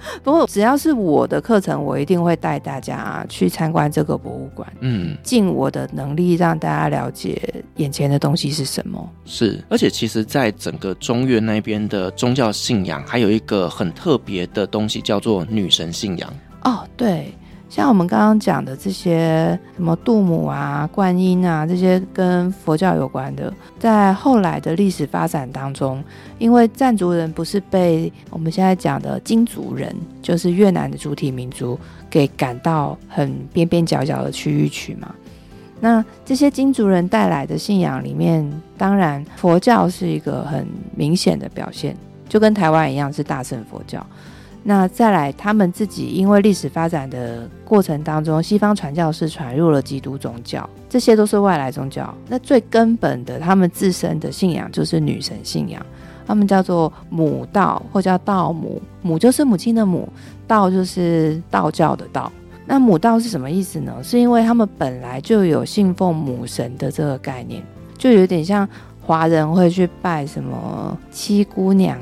不过只要是我的课程，我一定会带大家去参观这个博物馆。嗯，尽我的能力让大家了解眼前的东西是什么。是，而且其实，在整个中越那边的宗教信仰，还有一个很特别的东西，叫做女神信仰。哦，对。像我们刚刚讲的这些什么杜母啊、观音啊，这些跟佛教有关的，在后来的历史发展当中，因为藏族人不是被我们现在讲的金族人，就是越南的主体民族，给赶到很边边角角的区域去嘛，那这些金族人带来的信仰里面，当然佛教是一个很明显的表现，就跟台湾一样是大乘佛教。那再来，他们自己因为历史发展的过程当中，西方传教士传入了基督宗教，这些都是外来宗教。那最根本的，他们自身的信仰就是女神信仰。他们叫做母道或叫道母，母就是母亲的母，道就是道教的道。那母道是什么意思呢？是因为他们本来就有信奉母神的这个概念，就有点像。华人会去拜什么七姑娘、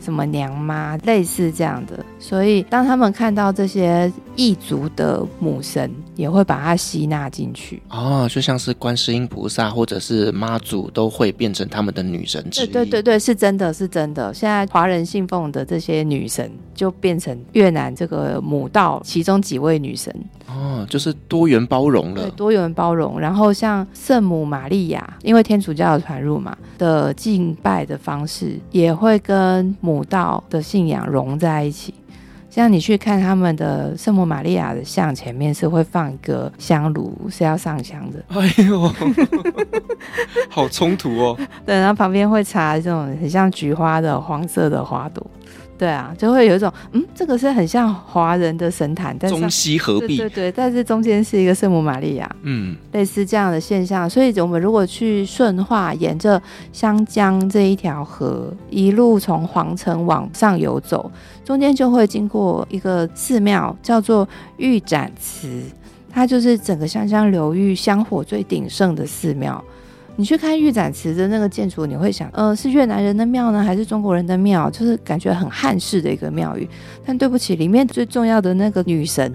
什么娘妈，类似这样的。所以当他们看到这些异族的母神，也会把它吸纳进去。哦，就像是观世音菩萨或者是妈祖，都会变成他们的女神之一。对对对对，是真的是真的。现在华人信奉的这些女神，就变成越南这个母道其中几位女神。哦，就是多元包容了。对，多元包容。然后像圣母玛利亚，因为天主教的传入嘛，的敬拜的方式也会跟母道的信仰融在一起。像你去看他们的圣母玛利亚的像，前面是会放一个香炉，是要上香的。哎呦，好冲突哦。对，然后旁边会插这种很像菊花的黄色的花朵。对啊，就会有一种，嗯，这个是很像华人的神坛，但是中西合璧，对对对，但是中间是一个圣母玛利亚，嗯，类似这样的现象。所以，我们如果去顺化，沿着湘江这一条河，一路从皇城往上游走，中间就会经过一个寺庙，叫做玉展祠，它就是整个湘江流域香火最鼎盛的寺庙。你去看玉展祠的那个建筑，你会想，呃，是越南人的庙呢，还是中国人的庙？就是感觉很汉式的一个庙宇。但对不起，里面最重要的那个女神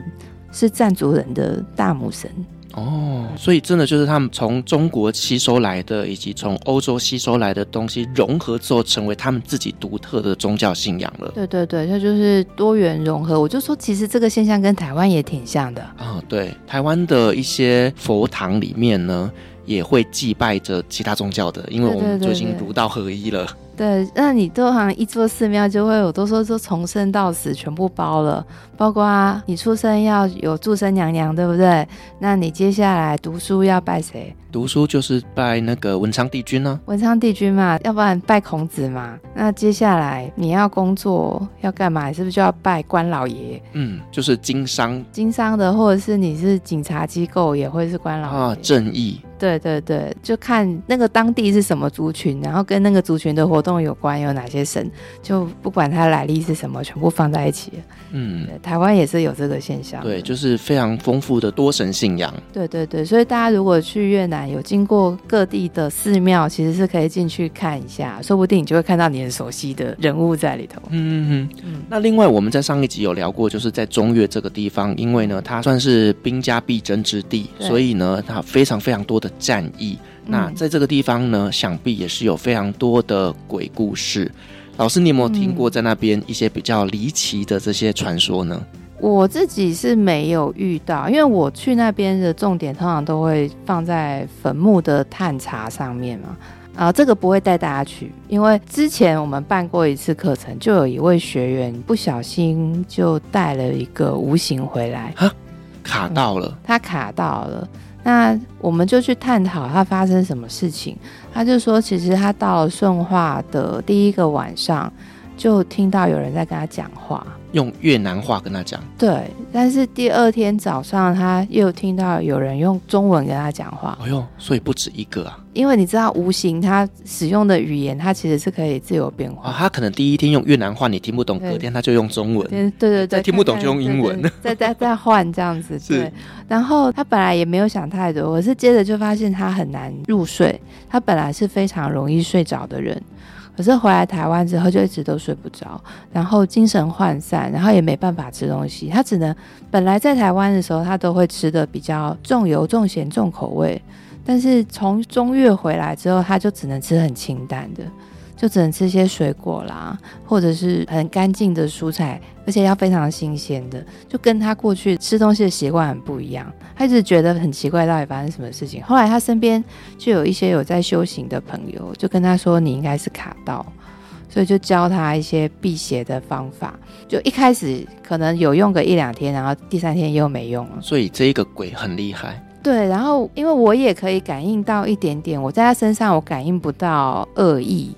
是藏族人的大母神。哦，所以真的就是他们从中国吸收来的，以及从欧洲吸收来的东西融合之后，成为他们自己独特的宗教信仰了。对对对，它就是多元融合。我就说，其实这个现象跟台湾也挺像的。啊、哦，对，台湾的一些佛堂里面呢。也会祭拜着其他宗教的，因为我们就已经儒道合一了。对，那你都好像一座寺庙就会我，都说说从生到死全部包了，包括你出生要有祝生娘娘，对不对？那你接下来读书要拜谁？读书就是拜那个文昌帝君呢、啊？文昌帝君嘛，要不然拜孔子嘛。那接下来你要工作要干嘛？是不是就要拜关老爷？嗯，就是经商，经商的，或者是你是警察机构，也会是关老爷啊，正义。对对对，就看那个当地是什么族群，然后跟那个族群的活动有关，有哪些神，就不管它来历是什么，全部放在一起。嗯，台湾也是有这个现象。对，就是非常丰富的多神信仰。对对对，所以大家如果去越南有经过各地的寺庙，其实是可以进去看一下，说不定你就会看到你很熟悉的人物在里头。嗯嗯嗯。嗯，那另外我们在上一集有聊过，就是在中越这个地方，因为呢它算是兵家必争之地，所以呢它非常非常多的战役。那在这个地方呢，想必也是有非常多的鬼故事。老师，你有没有听过在那边一些比较离奇的这些传说呢？我自己是没有遇到，因为我去那边的重点通常都会放在坟墓的探查上面嘛。啊，这个不会带大家去，因为之前我们办过一次课程，就有一位学员不小心就带了一个无形回来，哈，卡到了，他卡到了。那我们就去探讨他发生什么事情。他就说，其实他到了顺化的第一个晚上，就听到有人在跟他讲话。用越南话跟他讲，对，但是第二天早上他又听到有人用中文跟他讲话。哎呦，所以不止一个啊！因为你知道，无形他使用的语言，他其实是可以自由变化。啊，他可能第一天用越南话，你听不懂，隔天他就用中文。对对对，听不懂就用英文，再再再换这样子。对，然后他本来也没有想太多，我是接着就发现他很难入睡。他本来是非常容易睡着的人。可是回来台湾之后就一直都睡不着，然后精神涣散，然后也没办法吃东西。他只能本来在台湾的时候，他都会吃的比较重油、重咸、重口味，但是从中越回来之后，他就只能吃很清淡的。就只能吃些水果啦，或者是很干净的蔬菜，而且要非常新鲜的，就跟他过去吃东西的习惯很不一样。他一直觉得很奇怪，到底发生什么事情？后来他身边就有一些有在修行的朋友，就跟他说：“你应该是卡到。”所以就教他一些辟邪的方法。就一开始可能有用个一两天，然后第三天又没用了。所以这一个鬼很厉害。对，然后因为我也可以感应到一点点，我在他身上我感应不到恶意。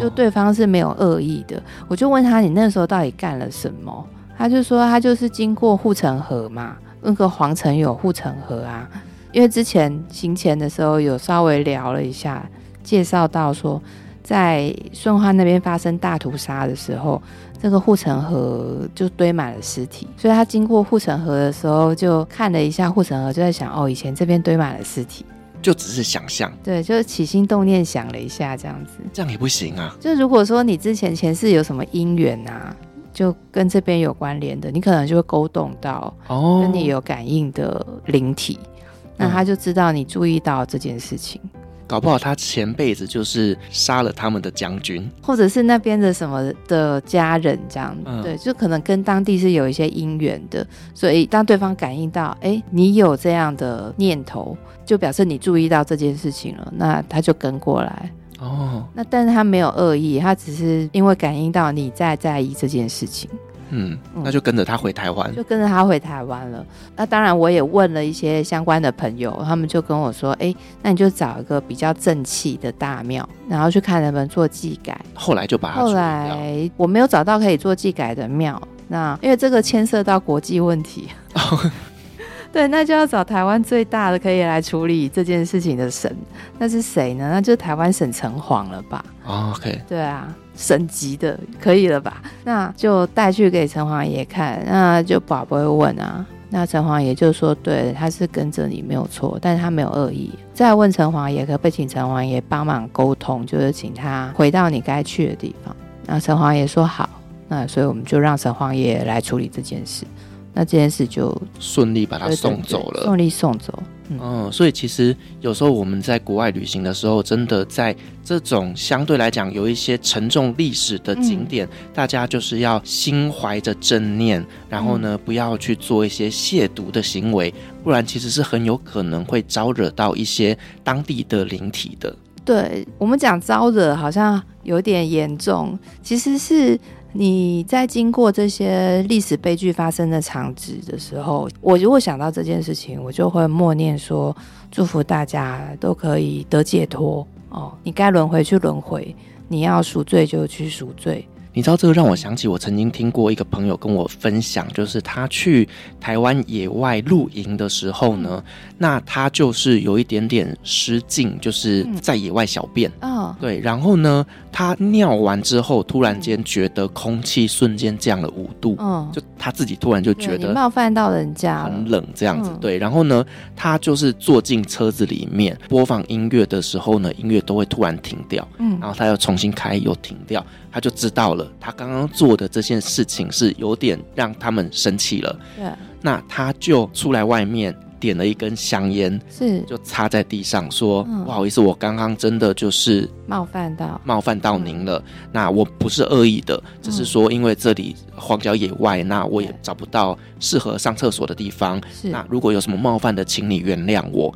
就对方是没有恶意的，我就问他，你那时候到底干了什么？他就说他就是经过护城河嘛，那个皇城有护城河啊。因为之前行前的时候有稍微聊了一下，介绍到说在顺化那边发生大屠杀的时候，这个护城河就堆满了尸体，所以他经过护城河的时候，就看了一下护城河，就在想：哦，以前这边堆满了尸体。就只是想象，对，就是起心动念想了一下，这样子，这样也不行啊。就如果说你之前前世有什么因缘啊，就跟这边有关联的，你可能就会勾动到哦，跟你有感应的灵体，哦，那他就知道你注意到这件事情。搞不好他前辈子就是杀了他们的将军，或者是那边的什么的家人，这样、嗯、对，就可能跟当地是有一些因缘的。所以当对方感应到，哎、欸，你有这样的念头，就表示你注意到这件事情了，那他就跟过来。哦，那但是他没有恶意，他只是因为感应到你在在意这件事情。嗯，那就跟着他回台湾，就跟着他回台湾了。那当然，我也问了一些相关的朋友，他们就跟我说：“哎、欸，那你就找一个比较正气的大庙，然后去看能不能做祭改。”后来就把他。后来我没有找到可以做祭改的庙，那因为这个牵涉到国际问题。对，那就要找台湾最大的可以来处理这件事情的神，那是谁呢？那就是台湾省城隍了吧？OK，对啊。省级的可以了吧？那就带去给城隍爷看，那就宝贝问啊。那城隍爷就说：“对，他是跟着你没有错，但是他没有恶意。”再问城隍爷，可不可以请城隍爷帮忙沟通，就是请他回到你该去的地方。那城隍爷说好，那所以我们就让城隍爷来处理这件事。那这件事就顺利把他送走了，顺利送走。嗯，嗯，所以其实有时候我们在国外旅行的时候，真的在这种相对来讲有一些沉重历史的景点，嗯，大家就是要心怀着正念，然后呢，不要去做一些亵渎的行为，不然其实是很有可能会招惹到一些当地的灵体的。对，我们讲招惹好像有点严重，其实是。你在经过这些历史悲剧发生的场址的时候，我如果想到这件事情，我就会默念说：祝福大家都可以得解脱哦。你该轮回去轮回，你要赎罪就去赎罪。你知道这个让我想起，我曾经听过一个朋友跟我分享，就是他去台湾野外露营的时候呢，那他就是有一点点失禁，就是在野外小便。嗯，对，然后呢，他尿完之后，突然间觉得空气瞬间降了五度，嗯，就他自己突然就觉得冒犯到人家，很冷这样子。对，然后呢，他就是坐进车子里面播放音乐的时候呢，音乐都会突然停掉，嗯，然后他又重新开又停掉。他就知道了，他刚刚做的这件事情是有点让他们生气了。对，那他就出来外面点了一根香烟，是就插在地上说：“嗯、不好意思，我刚刚真的就是冒犯到冒犯到您了。嗯、那我不是恶意的，只是说因为这里荒郊野外，那我也找不到适合上厕所的地方。是那如果有什么冒犯的，请你原谅我。”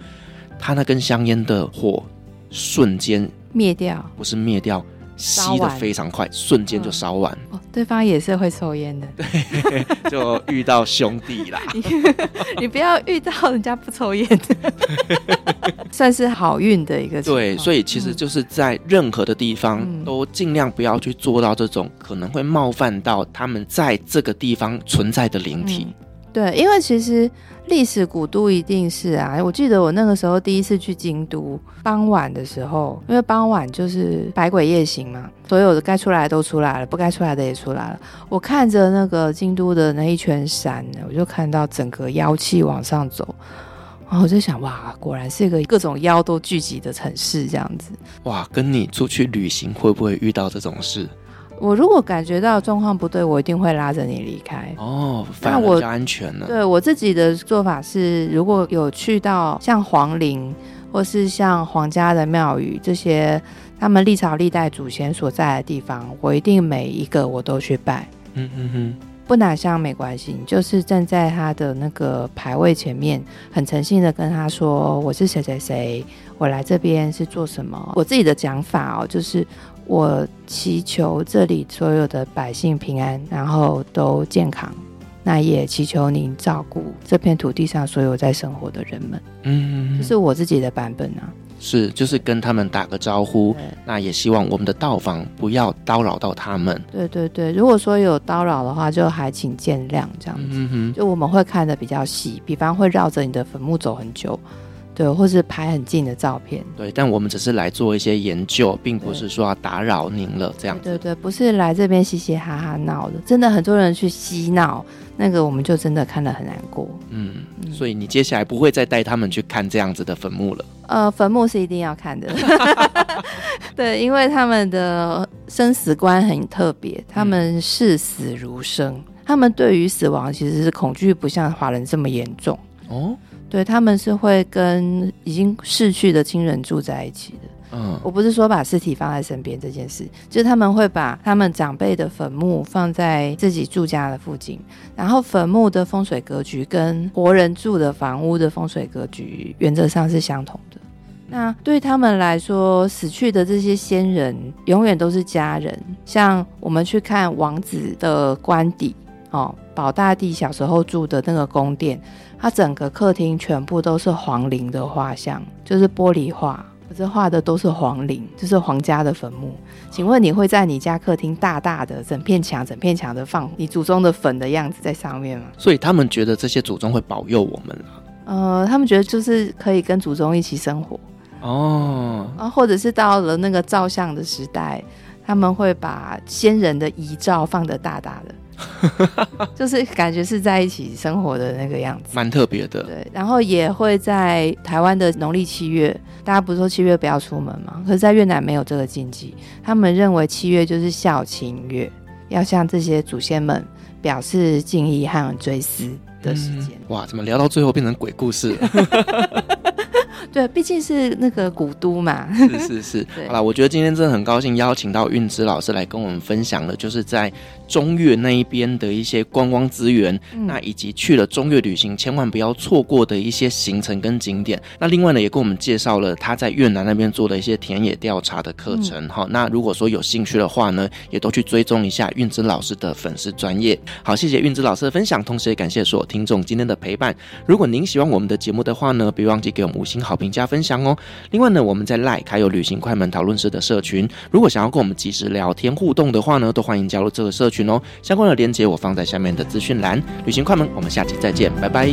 他那根香烟的火瞬间灭掉，不是灭掉。吸的非常快，瞬间就烧完。哦，对方也是会抽烟的，对，就遇到兄弟啦。你，你不要遇到人家不抽烟的，算是好运的一个。对，所以其实就是在任何的地方，都尽量不要去做到这种可能会冒犯到他们在这个地方存在的灵体。嗯对，因为其实历史古都一定是啊，我记得我那个时候第一次去京都，傍晚的时候，因为傍晚就是百鬼夜行嘛，所有的该出来的都出来了，不该出来的也出来了。我看着那个京都的那一圈山，我就看到整个妖气往上走，然后我就想，哇，果然是一个各种妖都聚集的城市，这样子。哇，跟你出去旅行会不会遇到这种事？我如果感觉到状况不对，我一定会拉着你离开。哦，反而比较安全了。对，我自己的做法是，如果有去到像皇陵，或是像皇家的庙宇这些，他们历朝历代祖先所在的地方，我一定每一个我都去拜。嗯嗯嗯，不拿香没关系，你就是站在他的那个牌位前面，很诚信的跟他说：“我是谁谁谁，我来这边是做什么？”我自己的讲法哦，就是。我祈求这里所有的百姓平安，然后都健康。那也祈求您照顾这片土地上所有在生活的人们。嗯，这是我自己的版本啊。是，就是跟他们打个招呼。那也希望我们的到访不要叨扰到他们。对对对，如果说有叨扰的话，就还请见谅这样子。嗯哼，就我们会看的比较细，比方会绕着你的坟墓走很久。对，或是拍很近的照片。对，但我们只是来做一些研究，并不是说要打扰您了这样子。对对对，不是来这边嘻嘻哈哈闹的，真的很多人去嬉闹，那个我们就真的看得很难过。嗯，所以你接下来不会再带他们去看这样子的坟墓了？呃，坟墓是一定要看的，对，因为他们的生死观很特别，他们视死如生。嗯他们对于死亡其实是恐惧，不像华人这么严重哦。对，他们是会跟已经逝去的亲人住在一起的。嗯，我不是说把尸体放在身边这件事，就是他们会把他们长辈的坟墓放在自己住家的附近，然后坟墓的风水格局跟活人住的房屋的风水格局原则上是相同的。那对他们来说，死去的这些先人永远都是家人。像我们去看王子的官邸。哦，保大帝小时候住的那个宫殿，它整个客厅全部都是皇陵的画像，就是玻璃画，可是画的都是皇陵，就是皇家的坟墓。请问你会在你家客厅大大的整片墙、整片墙的放你祖宗的坟的样子在上面吗？所以他们觉得这些祖宗会保佑我们啊？呃，他们觉得就是可以跟祖宗一起生活哦，然后或者是到了那个照相的时代，他们会把先人的遗照放得大大的。就是感觉是在一起生活的那个样子，蛮特别的。对，然后也会在台湾的农历七月，大家不是说七月不要出门吗？可是，在越南没有这个禁忌，他们认为七月就是孝亲月，要向这些祖先们表示敬意和追思的时间。嗯。哇，怎么聊到最后变成鬼故事了？对，毕竟是那个古都嘛。是是是。好了，我觉得今天真的很高兴邀请到韵之老师来跟我们分享了，就是在中越那一边的一些观光资源，嗯，那以及去了中越旅行千万不要错过的一些行程跟景点。那另外呢，也跟我们介绍了他在越南那边做的一些田野调查的课程。好，嗯，那如果说有兴趣的话呢，也都去追踪一下韵之老师的粉丝专业。好，谢谢韵之老师的分享，同时也感谢所有听众今天的陪伴。如果您喜欢我们的节目的话呢，别忘记给我们五星好评加分享哦。另外呢，我们在 LINE 还有旅行快门讨论室的社群，如果想要跟我们及时聊天互动的话呢，都欢迎加入这个社群相关的链接我放在下面的资讯栏。旅行快门，我们下期再见，拜拜。